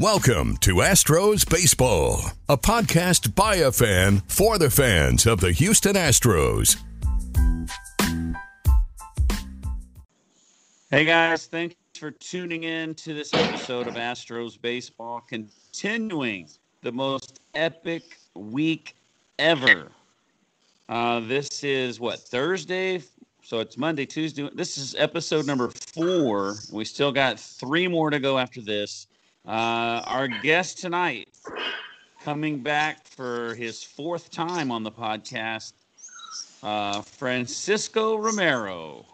Welcome to Astros Baseball, a podcast by a fan for the fans of the Houston Astros. Hey guys, thanks for tuning in to this episode of Astros Baseball, continuing the most epic week ever. Uh, this is what Thursday, so it's Monday, Tuesday. This is episode number four. We still got three more to go after this. Uh, our guest tonight, coming back for his fourth time on the podcast, uh, Francisco Romero.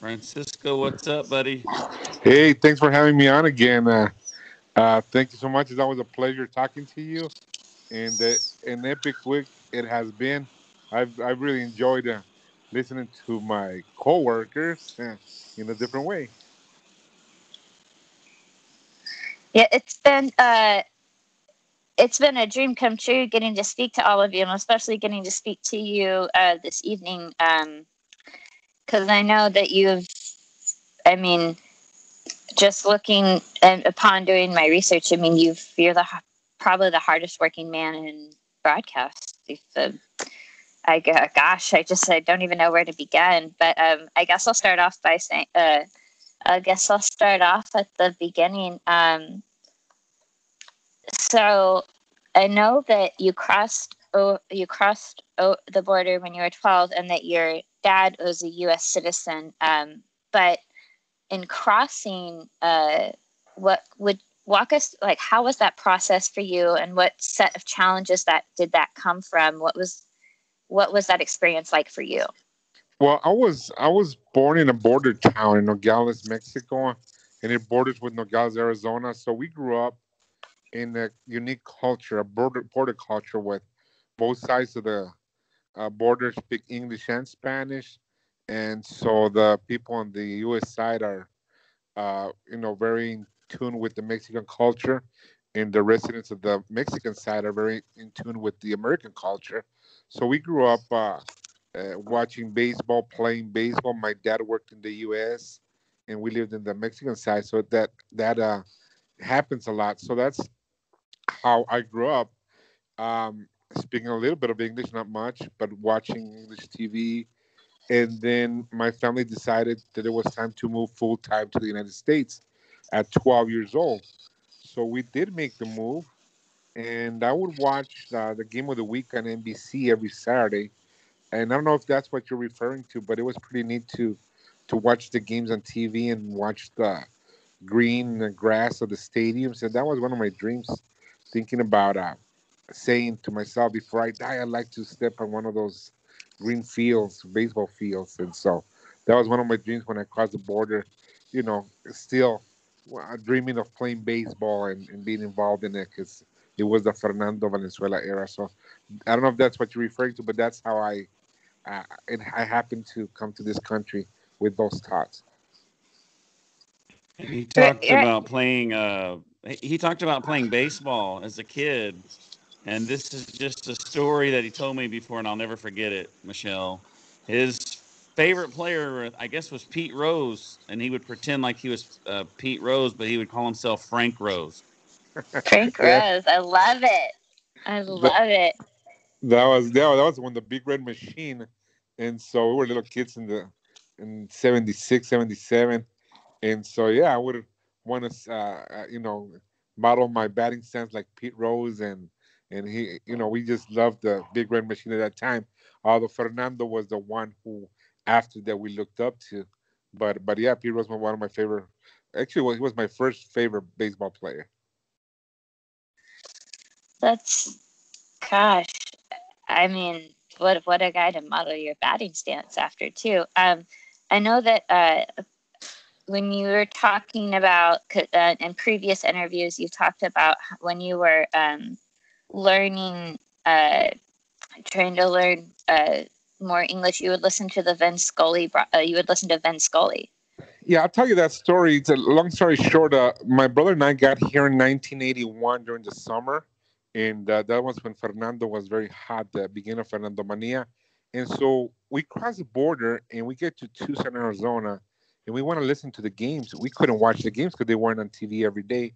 Francisco, what's up, buddy? Hey, thanks for having me on again. Uh, uh, thank you so much. It's always a pleasure talking to you. And uh, an epic week it has been. I've, I've really enjoyed uh, listening to my coworkers uh, in a different way. Yeah, it's been uh, it's been a dream come true getting to speak to all of you, and especially getting to speak to you uh, this evening. Because I know that you've, I mean, just looking and upon doing my research, I mean, you've you're the probably the hardest working man in broadcast. The, I gosh, I just I don't even know where to begin. But um, I guess I'll start off by saying. Uh, I guess I'll start off at the beginning. Um, so I know that you crossed you crossed the border when you were 12 and that your dad was a U.S. citizen. Um, but in crossing, uh, what would walk us like how was that process for you and what set of challenges that did that come from? What was what was that experience like for you? Well, I was I was born in a border town in Nogales, Mexico, and it borders with Nogales, Arizona. So we grew up in a unique culture, a border border culture with both sides of the uh, border speak English and Spanish, and so the people on the U.S. side are, uh, you know, very in tune with the Mexican culture, and the residents of the Mexican side are very in tune with the American culture. So we grew up uh, uh, watching baseball, playing baseball. My dad worked in the U.S. and we lived in the Mexican side, so that that uh, happens a lot. So that's how I grew up. Um, speaking a little bit of English, not much, but watching English TV. And then my family decided that it was time to move full time to the United States at 12 years old. So we did make the move. And I would watch uh, the game of the week on NBC every Saturday. And I don't know if that's what you're referring to, but it was pretty neat to to watch the games on TV and watch the green grass of the stadiums. And that was one of my dreams, thinking about uh, saying to myself before I die, I'd like to step on one of those green fields, baseball fields. And so that was one of my dreams when I crossed the border, you know, still uh, dreaming of playing baseball and, and being involved in it because it was the Fernando Valenzuela era. So I don't know if that's what you're referring to, but that's how I, uh, and I happened to come to this country with those thoughts. He talked about playing. Uh, he talked about playing baseball as a kid, and this is just a story that he told me before, and I'll never forget it, Michelle. His favorite player, I guess, was Pete Rose, and he would pretend like he was uh, Pete Rose, but he would call himself Frank Rose. Frank Rose, I love it. I love that, it. That was that, was when the Big Red Machine, and so we were little kids in the in 76, 77. and so yeah, I would want to, uh, uh, you know, model my batting stance like Pete Rose and and he, you know, we just loved the Big Red Machine at that time. Although Fernando was the one who, after that, we looked up to. But but yeah, Pete Rose was one of my favorite. Actually, he was my first favorite baseball player. That's, gosh, I mean, what what a guy to model your batting stance after too. Um, I know that uh, when you were talking about uh, in previous interviews, you talked about when you were um, learning, uh, trying to learn uh, more English, you would listen to the Vin Scully. Uh, you would listen to Vin Scully. Yeah, I'll tell you that story. It's a long story short. Uh, my brother and I got here in 1981 during the summer, and uh, that was when Fernando was very hot, the beginning of Fernando Mania. And so we cross the border and we get to Tucson, Arizona, and we want to listen to the games. We couldn't watch the games because they weren't on TV every day,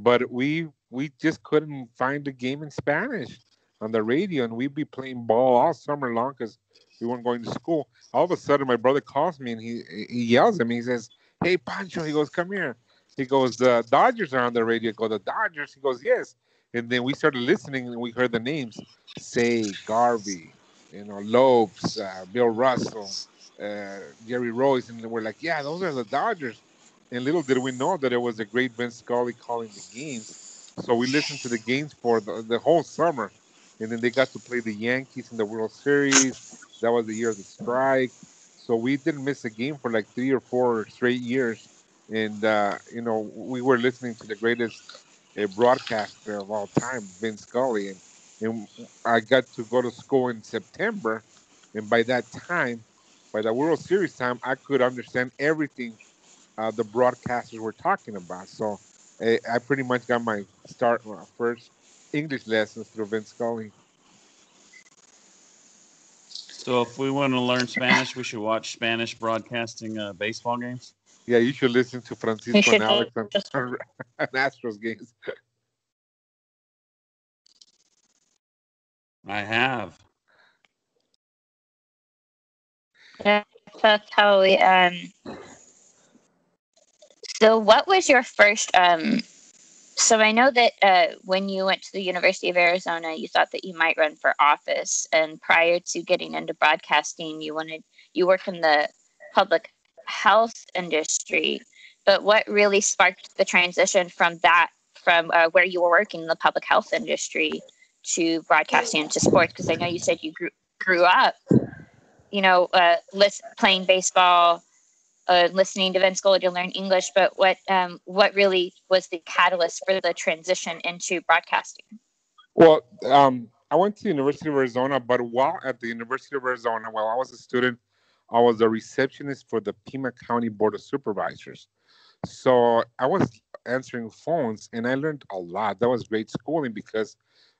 but we we just couldn't find the game in Spanish on the radio, and we'd be playing ball all summer long because we weren't going to school. All of a sudden, my brother calls me and he he yells at me. He says, "Hey, Pancho!" He goes, "Come here." He goes, "The Dodgers are on the radio." I go, "The Dodgers?" He goes, "Yes." And then we started listening, and we heard the names: Cey, Garvey, you know, Lopes, uh, Bill Russell, uh, Jerry Reuss, and we're like, "Yeah, those are the Dodgers." And little did we know that it was a great Vin Scully calling the games. So we listened to the games for the, the whole summer and then they got to play the Yankees in the World Series. That was the year of the strike. So we didn't miss a game for like three or four straight years. And, uh, you know, we were listening to the greatest uh, broadcaster of all time, Vin Scully. And, and I got to go to school in September. And by that time, by the World Series time, I could understand everything uh, the broadcasters were talking about. So uh, I pretty much got my start, my first English lessons through Vin Scully. So if we want to learn Spanish, we should watch Spanish broadcasting uh, baseball games. Yeah, you should listen to Francisco and Alex on, on Astros games. I have. Yeah, that's how we. Um. So, what was your first um so I know that uh, when you went to the University of Arizona, you thought that you might run for office, and prior to getting into broadcasting, you wanted you worked in the public health industry. But what really sparked the transition from that, from uh, where you were working in the public health industry, to broadcasting and to sports? Because I know you said you grew grew up, you know, uh, list, playing baseball uh, listening to Vin Scully to learn English, but what um, what really was the catalyst for the transition into broadcasting? Well, um, I went to the University of Arizona, but while at the University of Arizona, while I was a student, I was a receptionist for the Pima County Board of Supervisors. So I was answering phones, and I learned a lot. That was great schooling because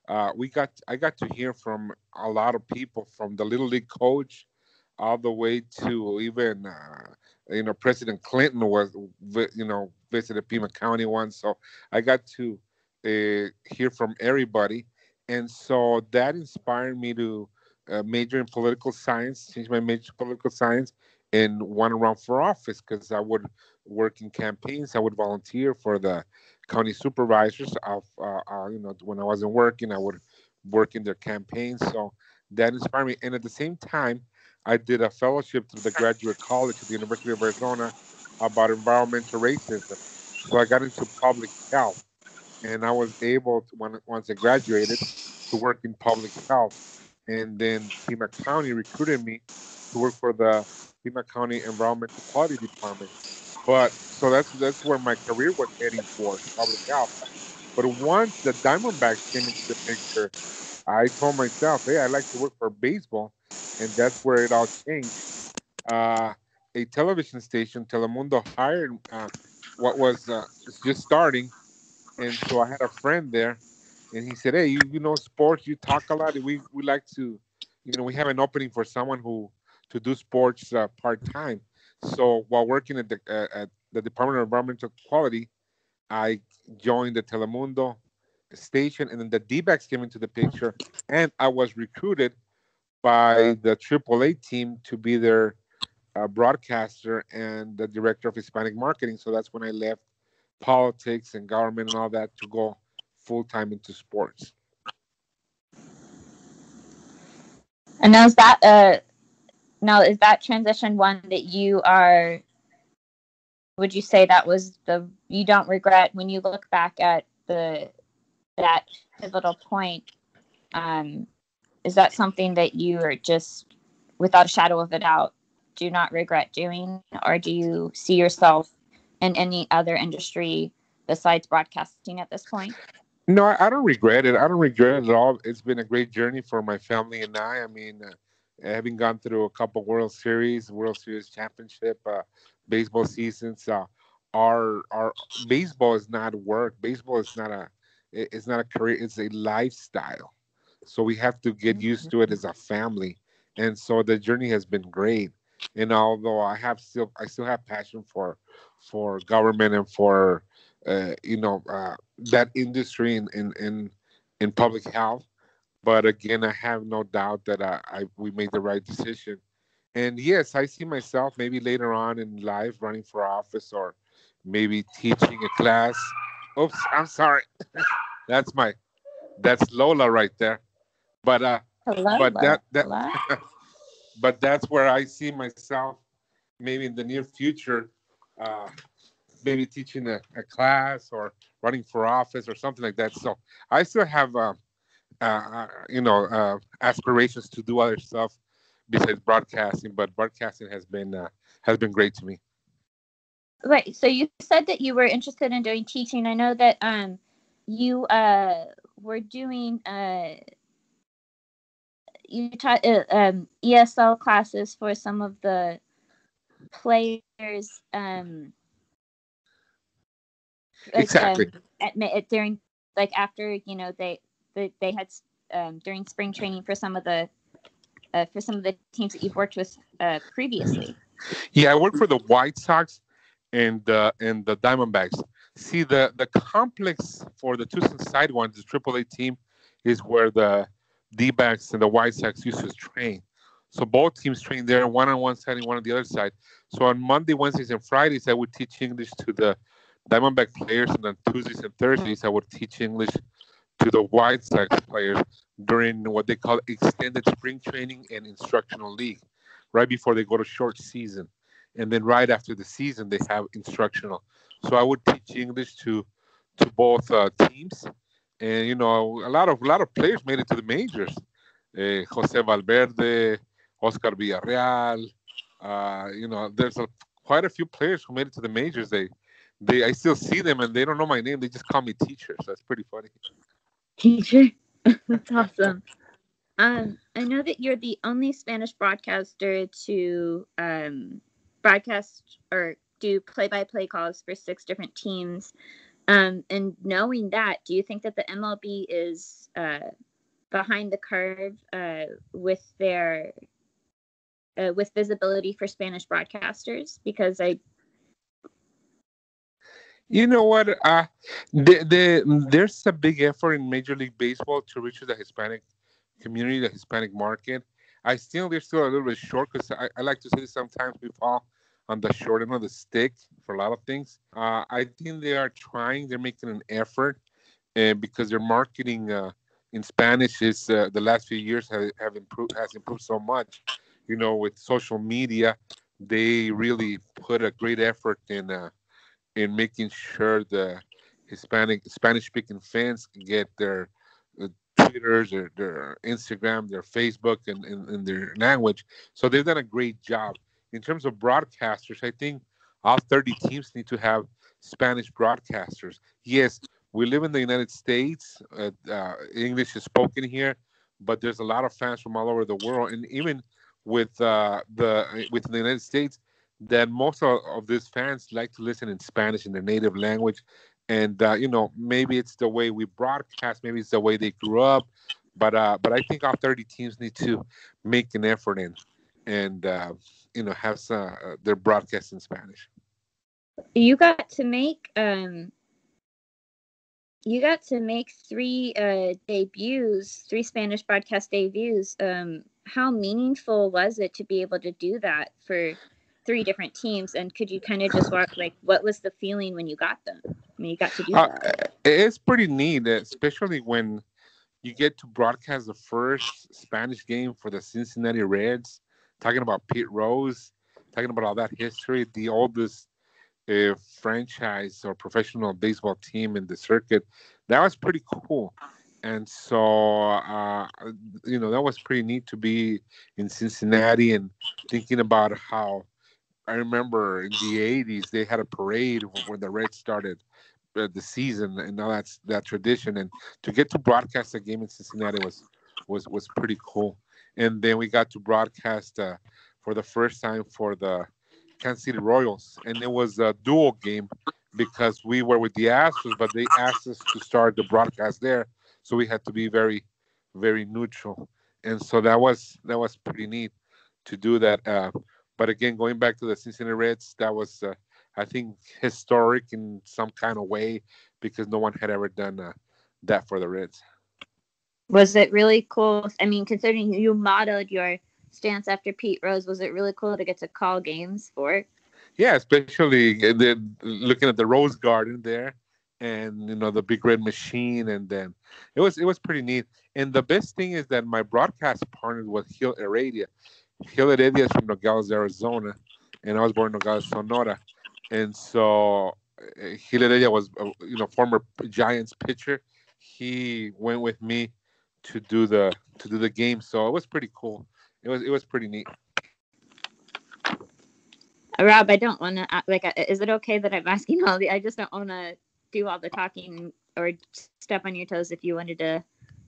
uh, we got I got to hear from a lot of people, from the little league coach all the way to even uh, you know President Clinton was you know visited Pima County once, so I got to uh, hear from everybody, and so that inspired me to major in political science, change my major to political science, and want run for office because I would work in campaigns. I would volunteer for the county supervisors of uh, uh, you know when I wasn't working, I would work in their campaigns. So that inspired me, and at the same time I did a fellowship through the graduate college at the University of Arizona about environmental racism. So I got into public health, and I was able, to, when, once I graduated, to work in public health. And then Pima County recruited me to work for the Pima County Environmental Quality Department. But so that's that's where my career was heading for, public health. But once the Diamondbacks came into the picture, I told myself, hey, I like to work for baseball and that's where it all changed. Uh, a television station, Telemundo, hired uh, what was uh, just starting, and so I had a friend there, and he said, "Hey, you you know sports, you talk a lot. We we like to, you know, we have an opening for someone who to do sports uh, part time. So while working at the uh, at the Department of Environmental Quality, I joined the Telemundo station, and then the D-backs came into the picture, and I was recruited by the AAA team to be their uh, broadcaster and the director of Hispanic marketing. So that's when I left politics and government and all that to go full time into sports. And now is that uh now is that transition one that you are would you say that was the you don't regret when you look back at the that pivotal point um is that something that you are just without a shadow of a doubt do not regret doing or do you see yourself in any other industry besides broadcasting at this point no i, I don't regret it. I don't regret it at all. It's been a great journey for my family and i. I mean uh, having gone through a couple world series world series championship uh, baseball seasons uh, our our baseball is not work. Baseball is not a it's not a career. It's a lifestyle. So we have to get used to it as a family. And so the journey has been great. And although i have still i still have passion for for government and for uh, you know uh, that industry in, in in in public health. But again i have no doubt that I, I we made the right decision. And yes i see myself maybe later on in life running for office or maybe teaching a class. Oops i'm sorry. That's my that's lola right there. But uh Hello, but that that but that's where I see myself maybe in the near future, uh, maybe teaching a, a class or running for office or something like that. So I still have, uh, uh, you know, uh, aspirations to do other stuff besides broadcasting. But broadcasting has been uh, has been great to me. Right. So you said that you were interested in doing teaching. I know that um you uh were doing uh you taught uh, um ESL classes for some of the players um like, Exactly. um, at, at during like after you know they they, they had um during spring training for some of the uh, for some of the teams that you've worked with uh previously. Yeah, I worked for the White Sox and uh, and the Diamondbacks. See, the the complex for the Tucson side ones, the AAA team, is where the D-backs and the White Sox used to train. So both teams train there, one on one side and one on the other side. So on Monday, Wednesdays, and Fridays, I would teach English to the Diamondback players, and on Tuesdays and Thursdays, I would teach English to the White Sox players during what they call extended spring training and instructional league, right before they go to short season, and then right after the season they have instructional. So I would teach English to to both uh, teams, and you know a lot of a lot of players made it to the majors. Uh, Jose Valverde, Oscar Villarreal, uh, you know, there's a, quite a few players who made it to the majors. They they I still see them and they don't know my name. They just call me teacher. So that's pretty funny. Teacher. That's awesome. Um, I know that you're the only Spanish broadcaster to um, broadcast or do play-by-play calls for six different teams. Um, and knowing that, do you think that the MLB is uh, behind the curve uh, with their uh, with visibility for Spanish broadcasters? Because I You know what? Uh, the, the, there's a big effort in Major League Baseball to reach the Hispanic community, the Hispanic market. I still they're still a little bit short because I, I like to say sometimes we fall on the short end of the stick for a lot of things. Uh, I think they are trying. They're making an effort, and because their marketing uh, in Spanish is uh, the last few years have, have improved has improved so much. You know, with social media, they really put a great effort in uh, in making sure the Hispanic Spanish speaking fans get their uh, Twitters or their Instagram, their Facebook, and in, their language. So they've done a great job. In terms of broadcasters, I think all 30 teams need to have Spanish broadcasters. Yes, we live in the United States. Uh, uh, English is spoken here, but there's a lot of fans from all over the world, and even with uh, the within the United States, that most of, of these fans like to listen in Spanish in their native language. And uh, you know, maybe it's the way we broadcast, maybe it's the way they grew up, but uh, but I think all 30 teams need to make an effort and and uh, you know have some, uh, their broadcast in Spanish. you got to make um you got to make three uh debuts three spanish broadcast debuts um how meaningful was it to be able to do that for three different teams and could you kind of just walk like what was the feeling when you got them when you got to do Uh, that it's pretty neat, especially when you get to broadcast the first Spanish game for the Cincinnati Reds, talking about Pete Rose, talking about all that history, the oldest uh, franchise or professional baseball team in the circuit. That was pretty cool. and so uh, you know that was pretty neat to be in Cincinnati and thinking about how I remember in the '80s they had a parade when the Reds started uh, the season, and now that's that tradition. And to get to broadcast a game in Cincinnati was was was pretty cool. And then we got to broadcast uh, for the first time for the Kansas City Royals, and it was a dual game because we were with the Astros, but they asked us to start the broadcast there, so we had to be very, very neutral. And so that was that was pretty neat to do that. Uh, but again, going back to the Cincinnati Reds, that was uh, I think historic in some kind of way because no one had ever done uh, that for the Reds. Was it really cool? I mean, considering you modeled your stance after Pete Rose, was it really cool to get to call games for? Yeah, especially the, looking at the Rose Garden there, and you know the big red machine, and then it was it was pretty neat. And the best thing is that my broadcast partner was Gil Heredia. Gil Heredia is from Nogales, Arizona, and I was born in Nogales, Sonora. And so uh, Gil Heredia was, uh, you know, former Giants pitcher. He went with me to do the to do the game, so it was pretty cool. It was it was pretty neat. Uh, Rob, I don't want to like. Is it okay that I'm asking all the? I just don't want to do all the talking or step on your toes. If you wanted to,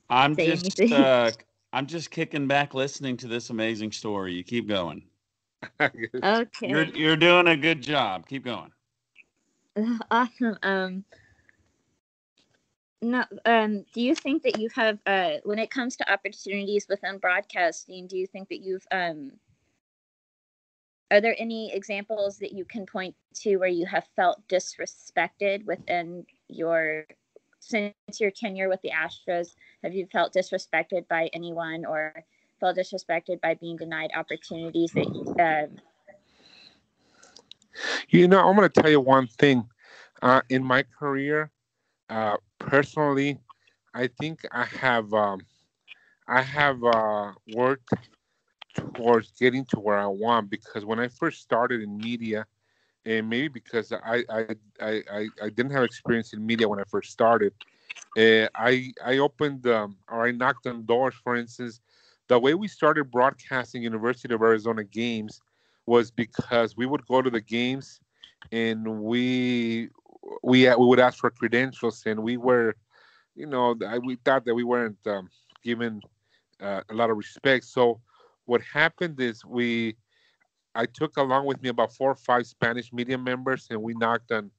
I'm just uh, I'm just kicking back listening to this amazing story. You keep going. okay. You're you're doing a good job. Keep going. Awesome. Um no um do you think that you have uh when it comes to opportunities within broadcasting, do you think that you've um are there any examples that you can point to where you have felt disrespected within your since your tenure with the Astros? Have you felt disrespected by anyone or felt disrespected by being denied opportunities that uh, you know i'm going to tell you one thing uh, in my career uh, personally i think i have um, i have uh, worked towards getting to where i want because when i first started in media and maybe because I I, I, I didn't have experience in media when I first started. Uh, I I opened um, or I knocked on doors, for instance, the way we started broadcasting University of Arizona games was because we would go to the games and we we we would ask for credentials and we were you know we thought that we weren't um, given uh, a lot of respect so what happened is we i took along with me about four or five spanish media members and we knocked on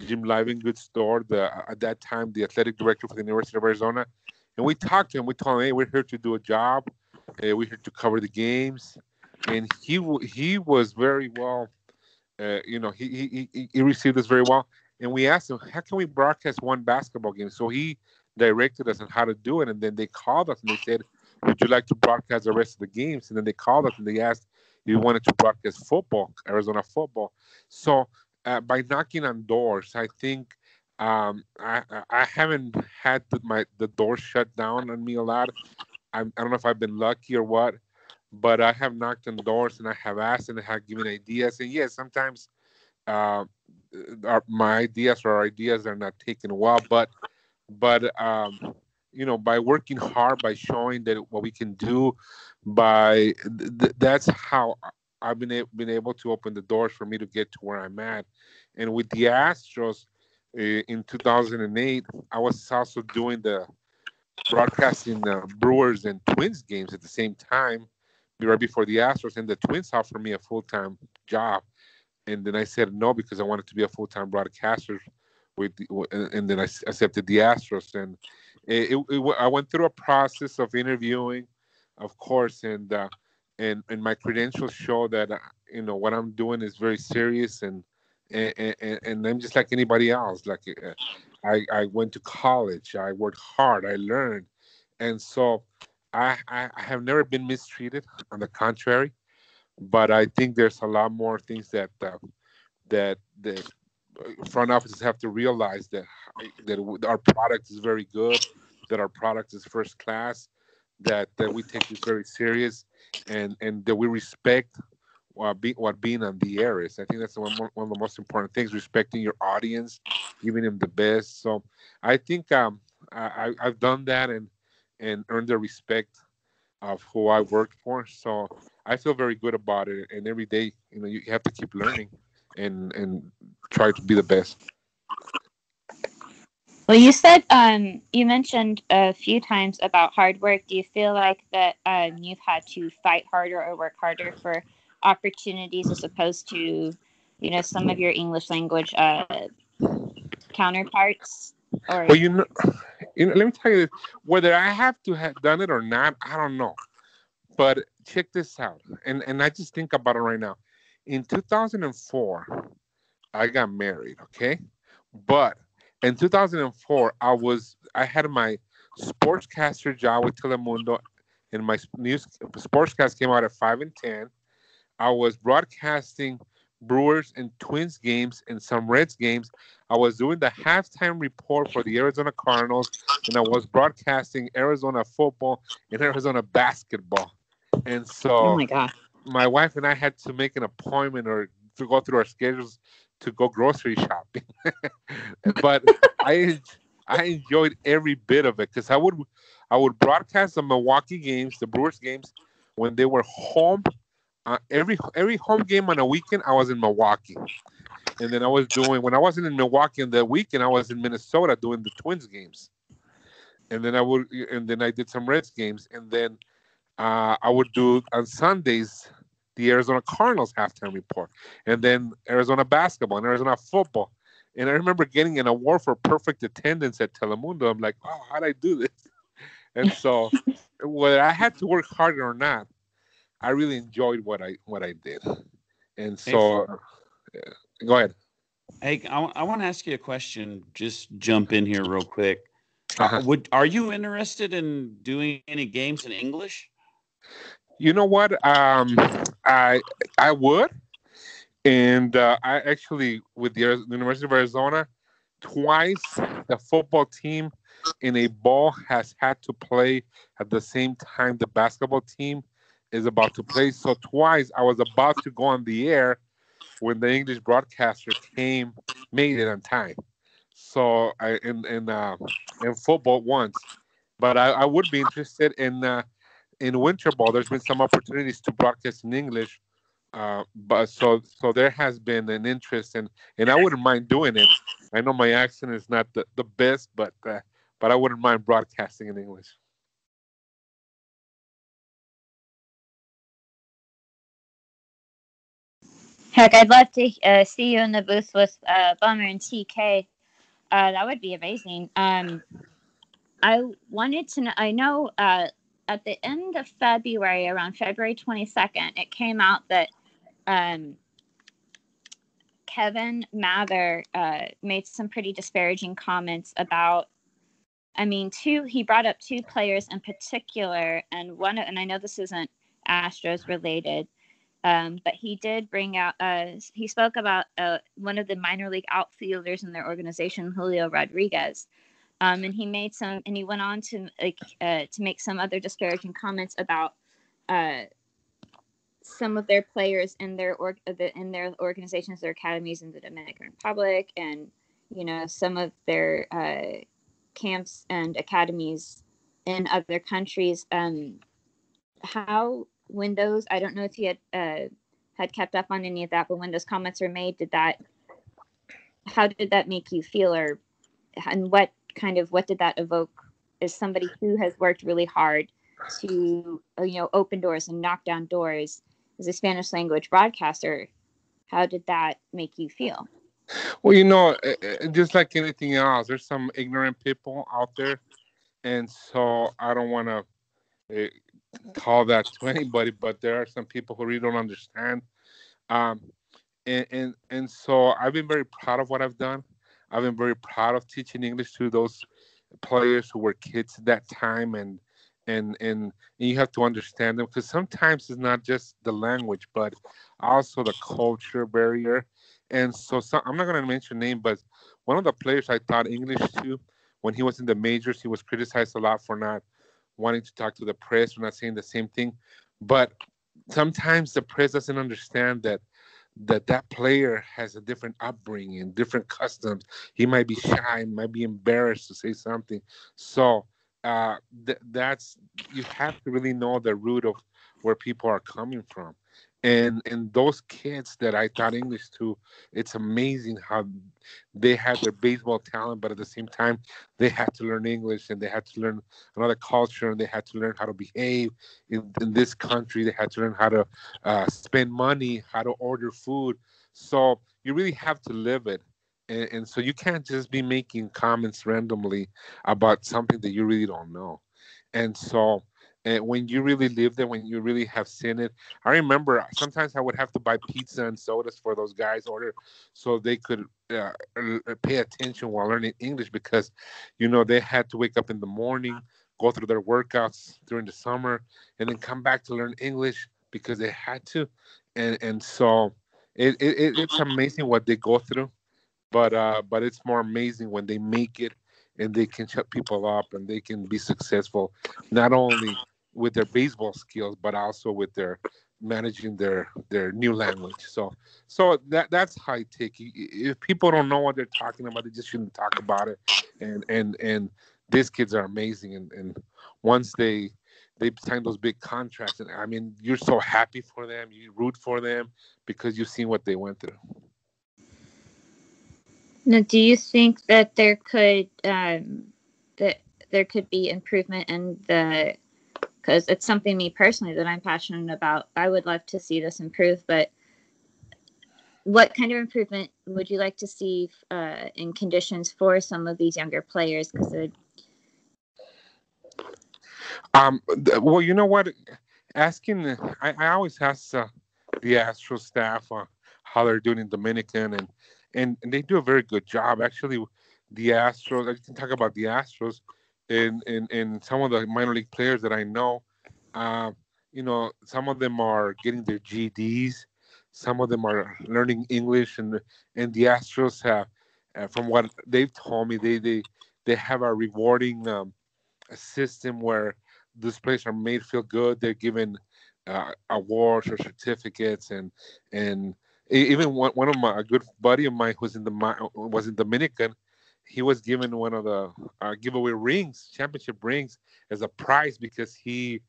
jim livengood's door the at that time the athletic director for the university of arizona and we talked to him we told him hey we're here to do a job uh, we had to cover the games, and he he was very well. Uh, you know, he, he he received us very well, and we asked him, "How can we broadcast one basketball game?" So he directed us on how to do it, and then they called us and they said, "Would you like to broadcast the rest of the games?" And then they called us and they asked we wanted to practice football, Arizona football. So uh, by knocking on doors, I think um, I I haven't had the, my the door shut down on me a lot. I'm, I don't know if I've been lucky or what, but I have knocked on doors and I have asked and I have given ideas. And yes, sometimes uh, our, my ideas or ideas are not taken well, but but um, you know, by working hard, by showing that what we can do, by th- that's how I've been a- been able to open the doors for me to get to where I'm at. And with the Astros uh, in 2008, I was also doing the broadcasting the Brewers and Twins games at the same time, right before the Astros, and the Twins offered me a full time job, and then I said no because I wanted to be a full time broadcaster. With the, and then I accepted the Astros, and it, it, it, I went through a process of interviewing, of course, and uh, and and my credentials show that uh, you know what I'm doing is very serious and and, and, and I'm just like anybody else. Like uh, I, I went to college. I worked hard. I learned, and so I, I, have never been mistreated. On the contrary, but I think there's a lot more things that uh, that the front offices have to realize that that our product is very good, that our product is first class, that that we take this very serious, and and that we respect what, be, what being on the air is. I think that's one, one of the most important things, respecting your audience, giving them the best. So I think um, I, I've done that and and earned the respect of who I worked for. So I feel very good about it. And every day, you know, you have to keep learning and and try to be the best. Well, you said um, you mentioned a few times about hard work. Do you feel like that um, you've had to fight harder or work harder for opportunities as opposed to, you know, some of your English language uh, counterparts? Or Well, you know, you know, let me tell you, this. whether I have to have done it or not, I don't know. But check this out, and and I just think about it right now. In 2004, I got married. Okay, but in 2004, I was I had my sportscaster job with Telemundo, and my news sportscast came out at five and ten. I was broadcasting Brewers and Twins games and some Reds games. I was doing the halftime report for the Arizona Cardinals, and I was broadcasting Arizona football and Arizona basketball. And so oh my god, my wife and I had to make an appointment or to go through our schedules to go grocery shopping. but I I enjoyed every bit of it because I would I would broadcast the Milwaukee games, the Brewers games, when they were home. Uh, every every home game on a weekend, I was in Milwaukee, and then I was doing when I wasn't in Milwaukee on the weekend, I was in Minnesota doing the Twins games, and then I would and then I did some Reds games, and then uh, I would do on Sundays the Arizona Cardinals halftime report, and then Arizona basketball and Arizona football. And I remember getting an award for perfect attendance at Telemundo. I'm like, oh, how'd I do this? And so, whether I had to work harder or not, I really enjoyed what I what I did. And so, yeah. go ahead. Hey, I, want to ask you a question. Just jump in here real quick. Uh-huh. Would are you interested in doing any games in English? You know what? Um, I I would, and uh, I actually with the University of Arizona, twice the football team in a ball has had to play at the same time the basketball team is about to play. So twice I was about to go on the air when the English broadcaster came, made it on time. So I in in uh, in football once, but I, I would be interested in. Uh, in winter ball, there's been some opportunities to broadcast in English, uh, but so so there has been an interest, and and I wouldn't mind doing it. I know my accent is not the, the best, but uh, but I wouldn't mind broadcasting in English. heck, I'd love to uh, see you in the booth with uh, Blummer and TK. Uh, that would be amazing. Um, I wanted to know. I know uh, at the end of February, around February 22nd, it came out that um, Kevin Mather uh, made some pretty disparaging comments about. I mean, two. He brought up two players in particular, and one. And I know this isn't Astros related, um, but he did bring out. Uh, he spoke about uh, one of the minor league outfielders in their organization, Julio Rodriguez. Um, and he made some, and he went on to like uh, to make some other disparaging comments about uh, some of their players in their org in their organizations, their academies in the Dominican Republic, and you know some of their uh, camps and academies in other countries. Um, how when those I don't know if he had uh, had kept up on any of that, but when those comments were made, did that how did that make you feel, or and what kind of what did that evoke as somebody who has worked really hard to uh, you know open doors and knock down doors as a Spanish language broadcaster? How did that make you feel? Well, you know, uh, uh, just like anything else, there's some ignorant people out there, and so I don't want to uh, call that to anybody, but there are some people who really don't understand. Um, and, and and so I've been very proud of what I've done. I've been very proud of teaching English to those players who were kids at that time, and and and, and you have to understand them because sometimes it's not just the language, but also the culture barrier. And so, so I'm not going to mention name, but one of the players I taught English to when he was in the majors, he was criticized a lot for not wanting to talk to the press, or not saying the same thing. But sometimes the press doesn't understand that that that player has a different upbringing, different customs. He might be shy, might be embarrassed to say something. So uh, th- that's you have to really know the root of where people are coming from and and those kids that I taught English to, it's amazing how they had their baseball talent, but at the same time they had to learn English and they had to learn another culture and they had to learn how to behave in, in this country. They had to learn how to uh, spend money, how to order food. So you really have to live it. And, and so you can't just be making comments randomly about something that you really don't know. And so and when you really live there, when you really have seen it, I remember sometimes I would have to buy pizza and sodas for those guys order, so they could uh, pay attention while learning English because, you know, they had to wake up in the morning, go through their workouts during the summer, and then come back to learn English because they had to, and and so it, it it's amazing what they go through, but uh, but it's more amazing when they make it and they can shut people up and they can be successful not only with their baseball skills, but also with their managing their their new language. So so that that's high tech. If people don't know what they're talking about, they just shouldn't talk about it. And and and these kids are amazing. And and once they they sign those big contracts, and I mean, you're so happy for them. You root for them because you've seen what they went through. Now, do you think that there could um, that there could be improvement in the because it's something me personally that I'm passionate about. I would love to see this improve, but what kind of improvement would you like to see uh, in conditions for some of these younger players? Because um, well, you know what? Asking, I, I always ask uh, the Astro staff uh, how they're doing in Dominican, and, and and they do a very good job. Actually, the Astros. I can talk about the Astros and and and some of the minor league players that I know, uh, you know, some of them are getting their GEDs, some of them are learning English, and and the Astros have, uh, from what they've told me, they they they have a rewarding um, system where these players are made feel good. They're given uh, awards or certificates, and and even one, one of my a good buddy of mine who's in the was in Dominican he was given one of the uh, giveaway rings, championship rings, as a prize because he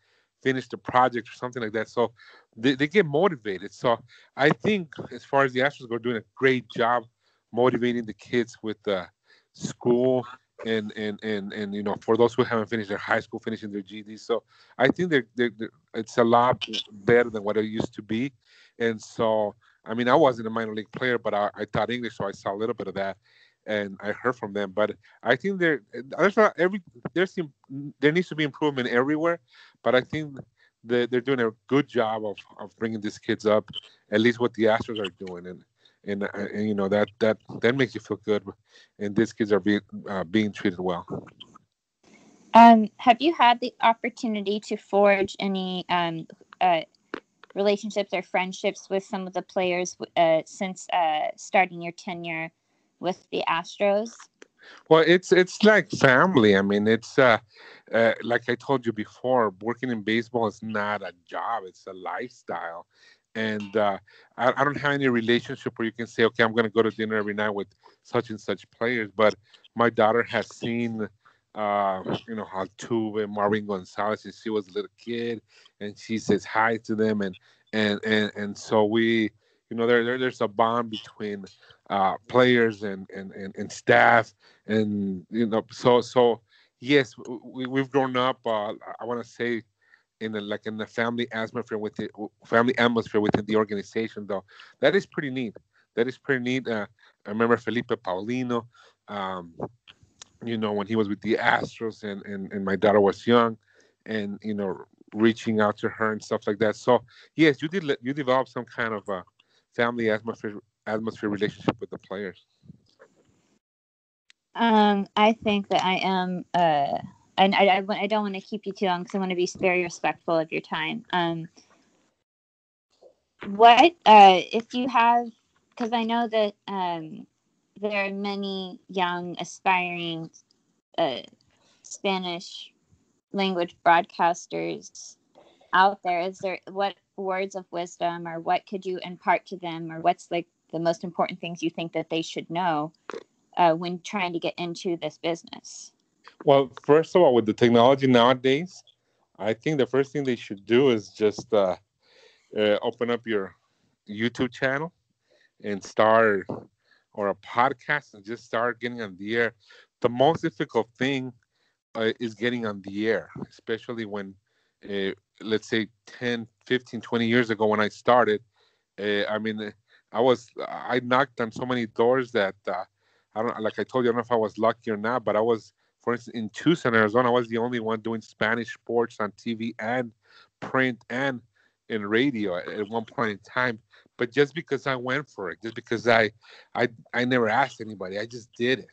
finished the project or something like that. So they, they get motivated. So I think as far as the Astros go, doing a great job motivating the kids with the school and and and and you know for those who haven't finished their high school, finishing their GED. So I think they're, they're, they're, it's a lot better than what it used to be. And so I mean I wasn't a minor league player, but I, I taught English, so I saw a little bit of that and I heard from them. But I think there there's not every there's there needs to be improvement everywhere. But I think they're, they're doing a good job of, of bringing these kids up, at least what the Astros are doing, and and, uh, and you know that that that makes you feel good, and these kids are being uh, being treated well. Um, have you had the opportunity to forge any um, uh, relationships or friendships with some of the players uh, since uh, starting your tenure with the Astros? Well, it's it's like family. I mean, it's uh, uh, like I told you before. Working in baseball is not a job; it's a lifestyle. And uh, I, I don't have any relationship where you can say, okay, I'm going to go to dinner every night with such and such players. But my daughter has seen, uh, you know, Altuve, Marwin Gonzalez since she was a little kid, and she says hi to them, and and and and so we you know, there, there there's a bond between uh, players and, and, and, and staff, and you know, so so yes, we, we've grown up. Uh, I want to say in the like in the family atmosphere with the family atmosphere within the organization, though. That is pretty neat. That is pretty neat. Uh, I remember Felipe Paulino. Um, you know, when he was with the Astros and, and, and my daughter was young and, you know, reaching out to her and stuff like that. So yes, you did, you develop some kind of, uh, family atmosphere atmosphere relationship with the players? Um, I think that I am. Uh, and I, I, I don't want to keep you too long because I want to be very respectful of your time. Um, what uh, if you have? Because I know that um, there are many young aspiring uh, Spanish language broadcasters out there. Is there what words of wisdom or what could you impart to them or what's like the most important things you think that they should know uh, when trying to get into this business? Well, first of all, with the technology nowadays, I think the first thing they should do is just uh, uh, open up your YouTube channel and start, or a podcast and just start getting on the air. The most difficult thing uh, is getting on the air, especially when, uh, let's say, 10, 15, 20 years ago when I started. Uh, I mean, I was, I knocked on so many doors that uh, I don't, like I told you, I don't know if I was lucky or not, but I was for instance, in Tucson, Arizona, I was the only one doing Spanish sports on TV and print and in radio at, at one point in time. But just because I went for it, just because I, I, I never asked anybody, I just did it,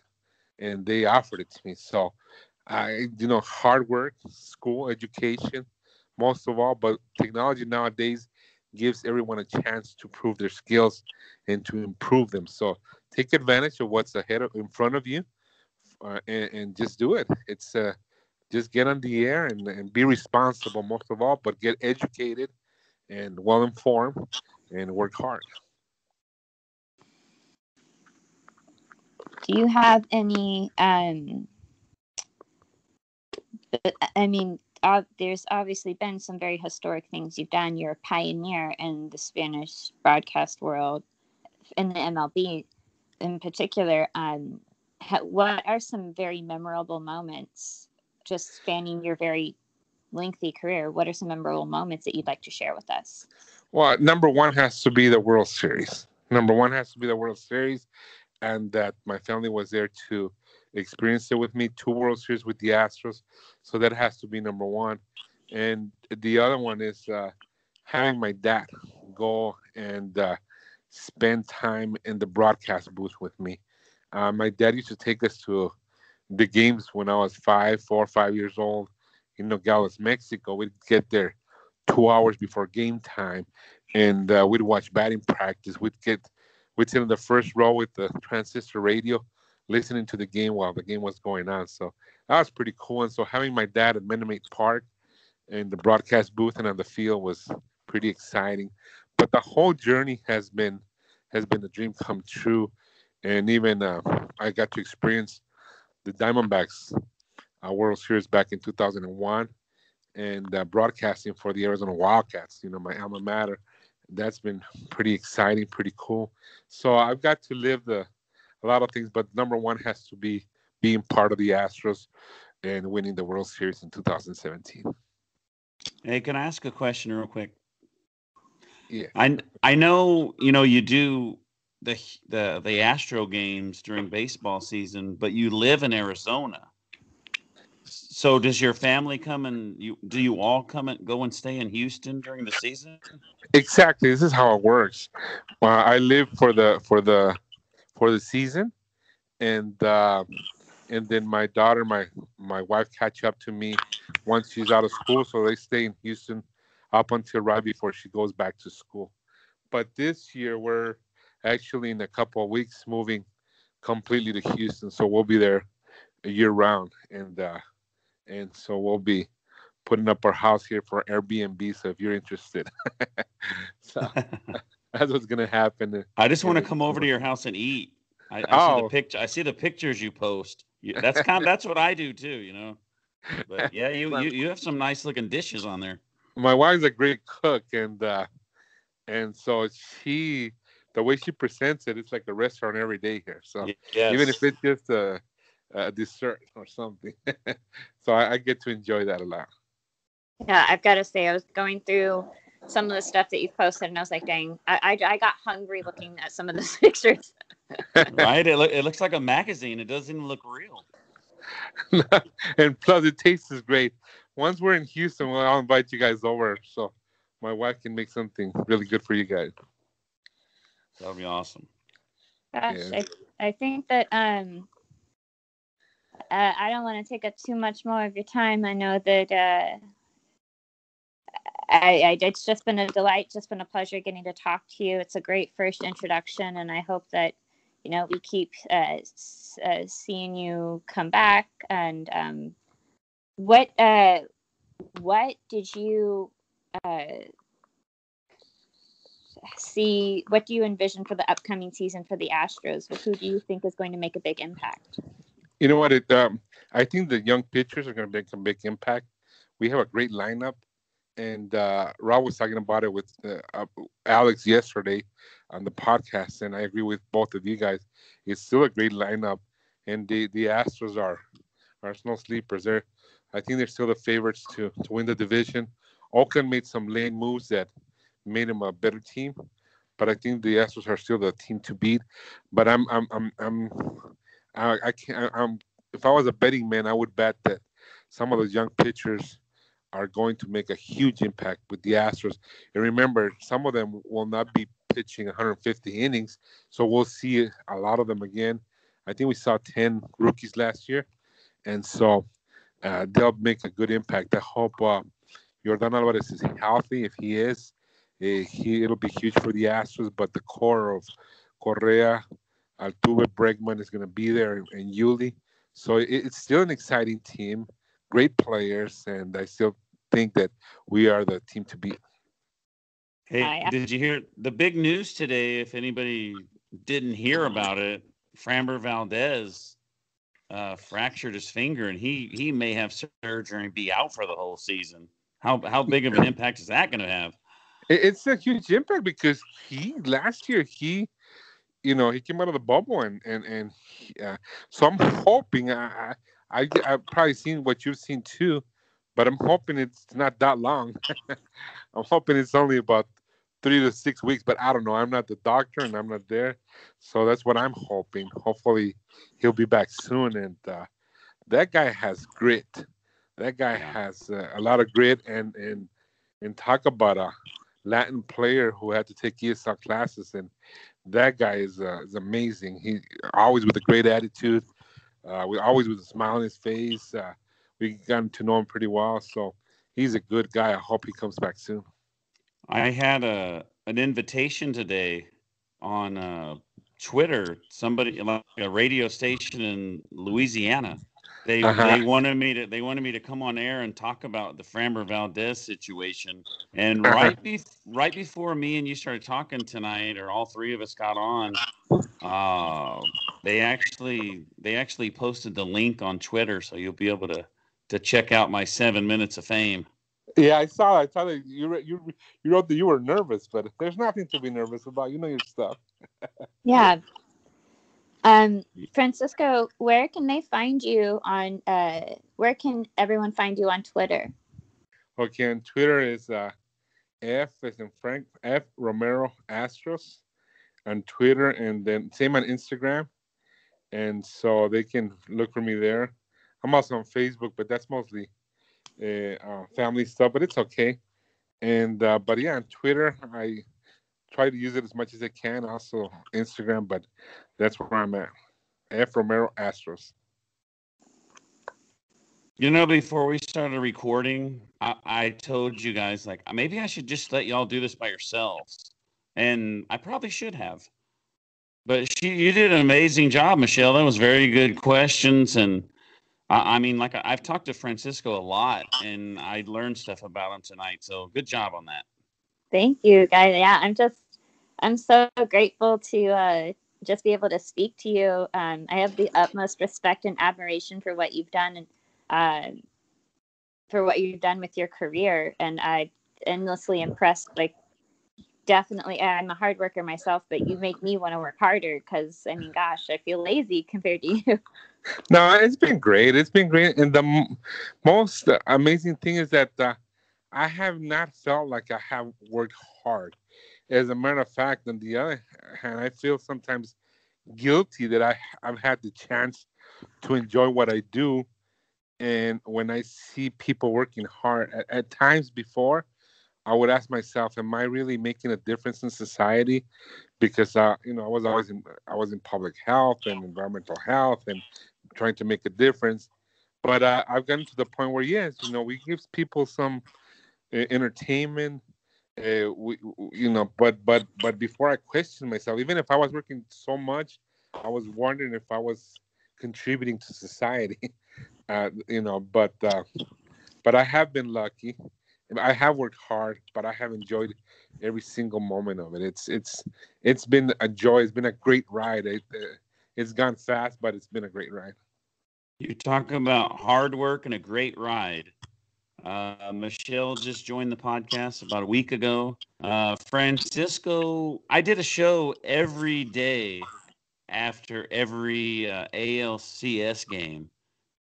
and they offered it to me. So, I, you know, hard work, school, education, most of all. But technology nowadays gives everyone a chance to prove their skills and to improve them. So take advantage of what's ahead of, in front of you uh, and, and, just do it. It's uh, just get on the air and, and be responsible most of all, but get educated and well informed and work hard. Do you have any? Um, I mean, uh, there's obviously been some very historic things you've done. You're a pioneer in the Spanish broadcast world, in the MLB in particular. Um, what are some very memorable moments just spanning your very lengthy career what are some memorable moments that you'd like to share with us well number one has to be the world series number one has to be the world series and that my family was there to experience it with me two world series with the astros so that has to be number one and the other one is uh, having my dad go and uh, spend time in the broadcast booth with me uh, my dad used to take us to the games when I was five, four, five years old in Nogales, Mexico. We'd get there two hours before game time, and uh, we'd watch batting practice. We'd get we'd sit in the first row with the transistor radio, listening to the game while the game was going on. So that was pretty cool. And so having my dad at Maid Park in the broadcast booth and on the field was pretty exciting. But the whole journey has been has been a dream come true and even uh, I got to experience the Diamondbacks uh, World Series back in 2001, and uh, broadcasting for the Arizona Wildcats. You know, my alma mater. That's been pretty exciting, pretty cool. So I've got to live the a lot of things, but number one has to be being part of the Astros and winning the World Series in 2017. Hey, can I ask a question real quick? Yeah. I I know you know you do the the the Astro games during baseball season, but you live in Arizona. So does your family come and you do you all come and go and stay in Houston during the season? Exactly. This is how it works. Uh, I live for the for the for the season, and uh, and then my daughter, my my wife, catch up to me once she's out of school. So they stay in Houston up until right before she goes back to school. But this year we're actually in a couple of weeks moving completely to Houston. So we'll be there a year round, and uh, and so we'll be putting up our house here for Airbnb. So if you're interested, so that's what's gonna happen. I just want to come over to your house and eat. I, I oh. see the oh. picture. I see the pictures you post. That's kind. Of, that's what I do too. You know. But yeah, you, you you have some nice looking dishes on there. My wife's a great cook, and uh, and so she the way she presents it, it's like a restaurant every day here. So yes. even if it's just a, a dessert or something, so I, I, get to enjoy that a lot. Yeah, I've got to say, I was going through some of the stuff that you've posted, and I was like, dang, I, I, I got hungry looking at some of the pictures. right? It, lo- it looks like a magazine. It doesn't even look real. and plus, it tastes great. Once we're in Houston, well, I'll invite you guys over so my wife can make something really good for you guys. That would be awesome. Gosh, yeah. I, I think that um, uh, I don't want to take up too much more of your time. I know that uh, I, I, it's just been a delight, just been a pleasure getting to talk to you. It's a great first introduction, and I hope that you know we keep uh, uh seeing you come back. And um, what uh, what did you uh, see what do you envision for the upcoming season for the Astros? Who do you think is going to make a big impact? You know what? It, um, I think the young pitchers are going to make a big impact. We have a great lineup, and uh, Rob was talking about it with uh, uh, Alex yesterday on the podcast, and I agree with both of you guys. It's still a great lineup, and the the Astros are no sleepers. They're I think they're still the favorites to to win the division. Oakland made some late moves that made them a better team, but I think the Astros are still the team to beat. But I'm I'm I'm, I'm I, I can't I'm if I was a betting man, I would bet that some of those young pitchers are going to make a huge impact with the Astros. And remember, some of them will not be pitching 150 innings, so we'll see a lot of them again. I think we saw 10 rookies last year, and so uh, they'll make a good impact. I hope uh, Yordan Alvarez is healthy. If he is, uh, he it'll be huge for the Astros. But the core of Correa, Altuve, Bregman is going to be there, and, and Yuli. So it, it's still an exciting team, great players, and I still think that we are the team to beat. Hey, did you hear the big news today? If anybody didn't hear about it, Framber Valdez uh, fractured his finger, and he he may have surgery and be out for the whole season. How how big of an impact is that going to have? It's a huge impact because he last year he, you know, he came out of the bubble and and and uh, so I'm hoping I I I've probably seen what you've seen too, but I'm hoping it's not that long. I'm hoping it's only about three to six weeks, but I don't know. I'm not the doctor and I'm not there, so that's what I'm hoping. Hopefully, he'll be back soon. And uh, that guy has grit. That guy has uh, a lot of grit, and and and talk about a Latin player who had to take ESL classes, and that guy is uh, is amazing. He always with a great attitude. Uh, we always with a smile on his face. Uh, we got to know him pretty well, so he's a good guy. I hope he comes back soon. I had a an invitation today on uh, Twitter. Somebody like a radio station in Louisiana. They uh-huh. they wanted me to they wanted me to come on air and talk about the Framber Valdez situation. And uh-huh. right be, right before me and you started talking tonight, or all three of us got on, uh, they actually they actually posted the link on Twitter, so you'll be able to to check out my seven minutes of fame. Yeah, I saw. I saw that you you you wrote that you were nervous, but there's nothing to be nervous about. You know your stuff. yeah. Um, Francisco, where can they find you on? Uh, where can everyone find you on Twitter? Okay, on Twitter is uh, F is in Frank F Romero Astros on Twitter, and then same on Instagram, and so they can look for me there. I'm also on Facebook, but that's mostly uh, uh, family stuff, but it's okay. And uh, but yeah, on Twitter, I try to use it as much as I can. Also Instagram, but that's where I'm at. F Romero Astros. You know, before we started recording, I, I, told you guys like maybe I should just let y'all do this by yourselves, and I probably should have. But she, you did an amazing job, Michelle. That was very good questions, and I, I mean, like I've talked to Francisco a lot, and I learned stuff about him tonight. So good job on that. Thank you, guys. Yeah, I'm just, I'm so grateful to uh, just be able to speak to you. Um, I have the utmost respect and admiration for what you've done and uh, for what you've done with your career, and I endlessly impressed. Like, definitely, I'm a hard worker myself, but you make me want to work harder because I mean, gosh, I feel lazy compared to you. No, it's been great. It's been great, and the m- most amazing thing is that uh, I have not felt like I have worked hard. As a matter of fact, on the other hand, I feel sometimes guilty that I I've had the chance to enjoy what I do, and when I see people working hard, at, at times before, I would ask myself, "Am I really making a difference in society?" Because uh, you know, I was always in I was in public health and environmental health and trying to make a difference. But uh, I've gotten to the point where yes, you know, we give people some uh, entertainment. Uh, we, you know, but but but before I question myself, even if I was working so much, I was wondering if I was contributing to society. Uh, you know, but uh, but I have been lucky, I have worked hard, but I have enjoyed every single moment of it. It's it's it's been a joy. It's been a great ride. It, uh, it's gone fast, but it's been a great ride. You talk about hard work and a great ride. Uh, Michelle just joined the podcast about a week ago. Uh, Francisco, I did a show every day after every uh, ALCS game.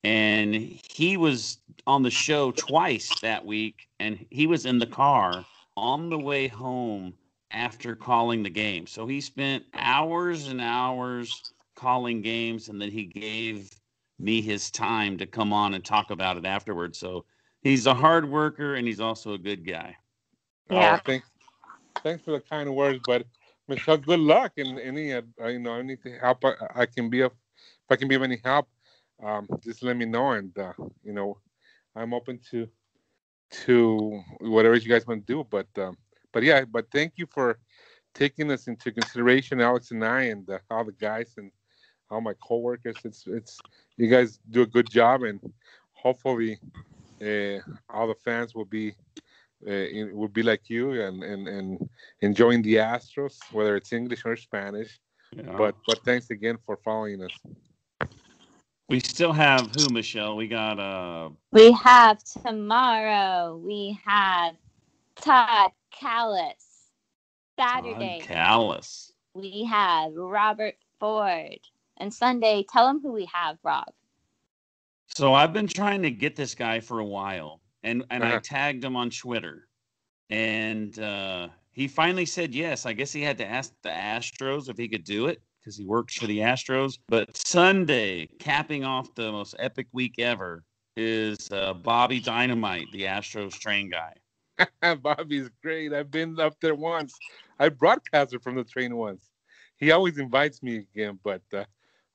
And he was on the show twice that week, and he was in the car on the way home after calling the game. So he spent hours and hours calling games, and then he gave me his time to come on and talk about it afterwards. So he's a hard worker, and he's also a good guy. Yeah. Oh, thanks, thanks for the kind words, but Michelle, good luck in any uh, you know any help I, I, can be of. If I can be of any help, um, just let me know, and uh, you know, I'm open to to whatever you guys want to do. But um, but yeah, but thank you for taking us into consideration, Alex and I, and uh, all the guys and all my coworkers. It's it's you guys do a good job, and hopefully, uh, all the fans will be uh, will be like you and, and and enjoying the Astros, whether it's English or Spanish. Yeah. But but thanks again for following us. We still have who, Michelle? We got uh We have tomorrow. We have Todd Kalas. Saturday. Todd Kalas. We have Robert Ford. And Sunday, tell them who we have, Rob. So I've been trying to get this guy for a while, and and uh-huh. I tagged him on Twitter, and uh, he finally said yes. I guess he had to ask the Astros if he could do it because he works for the Astros. But Sunday, capping off the most epic week ever, is uh, Bobby Dynamite, the Astros train guy. Bobby's great. I've been up there once. I broadcasted from the train once. He always invites me again, but uh,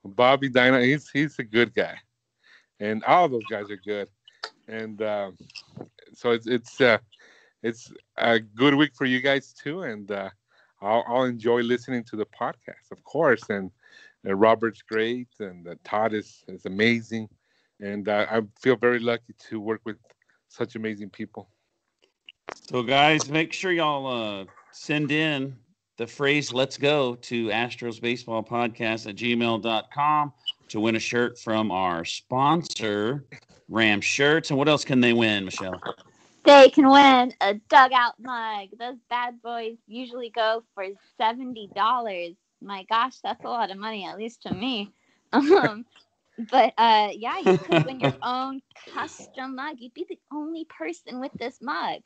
Bobby Dynamite, he's he's a good guy, and all those guys are good. And uh, so it's it's uh, it's a good week for you guys too, and uh, I'll, I'll enjoy listening to the podcast, of course. And uh, Robert's great, and uh, Todd is, is amazing. And uh, I feel very lucky to work with such amazing people. So, guys, make sure y'all uh, send in the phrase let's go to Astros Baseball Podcast at gmail.com to win a shirt from our sponsor, Ram Shirts. And what else can they win, Michelle? They can win a dugout mug. Those bad boys usually go for seventy dollars. My gosh, that's a lot of money, at least to me. Um, but uh, yeah, you could win your own custom mug. You'd be the only person with this mug.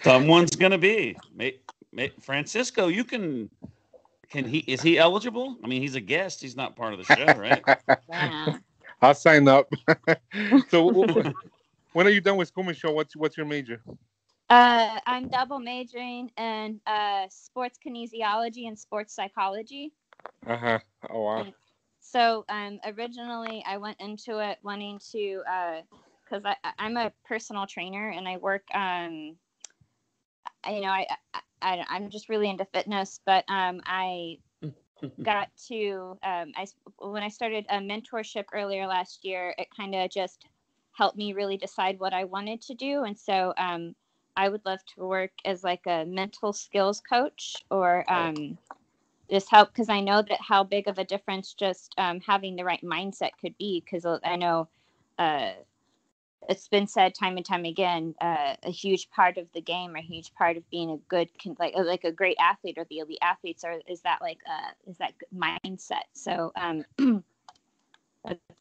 Someone's gonna be. May, may, Francisco, you can. Can he? Is he eligible? I mean, he's a guest. He's not part of the show, right? Yeah. I'll sign up. so, when are you done with school, Michelle? What's what's your major? Uh, I'm double majoring in uh, sports kinesiology and sports psychology. Uh huh. Oh wow. So um, originally, I went into it wanting to, because uh, I I'm a personal trainer and I work. Um, you know, I, I I'm just really into fitness, but um, I got to um, I when I started a mentorship earlier last year, it kind of just helped me really decide what I wanted to do. And so um, I would love to work as like a mental skills coach or um, just help because I know that how big of a difference just um, having the right mindset could be. Because I know uh, it's been said time and time again, uh, a huge part of the game, a huge part of being a good, like like a great athlete or the elite athletes, are is that like uh, is that mindset. So um,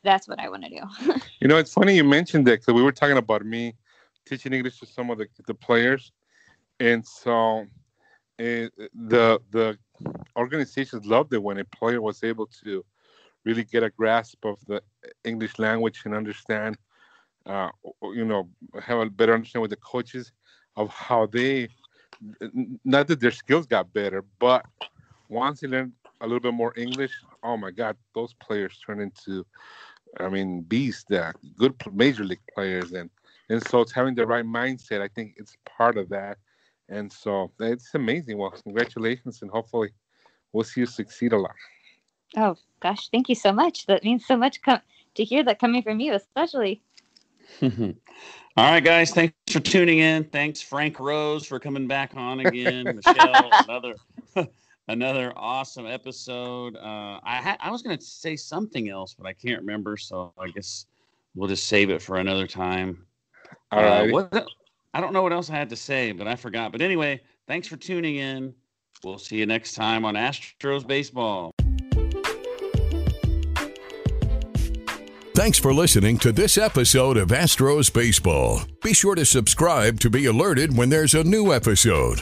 that's what I want to do. you know, it's funny you mentioned that because we were talking about me teaching English to some of the, the players, and so eh, the the organizations loved it when a player was able to really get a grasp of the English language and understand, uh, you know, have a better understanding with the coaches of how they, not that their skills got better, but once they learned a little bit more English, oh my God, those players turn into, I mean, beasts. That good major league players, and and so it's having the right mindset. I think it's part of that, and so it's amazing. Well, congratulations, and hopefully, we'll see you succeed a lot. Oh gosh, thank you so much. That means so much com- to hear that coming from you, especially. All right, guys. Thanks for tuning in. Thanks, Frank Rose, for coming back on again. Michelle, another another awesome episode. Uh, I ha- I was going to say something else, but I can't remember. So I guess we'll just save it for another time. All right. Uh, what, I don't know what else I had to say, but I forgot. But anyway, thanks for tuning in. We'll see you next time on Astros Baseball. Thanks for listening to this episode of Astros Baseball. Be sure to subscribe to be alerted when there's a new episode.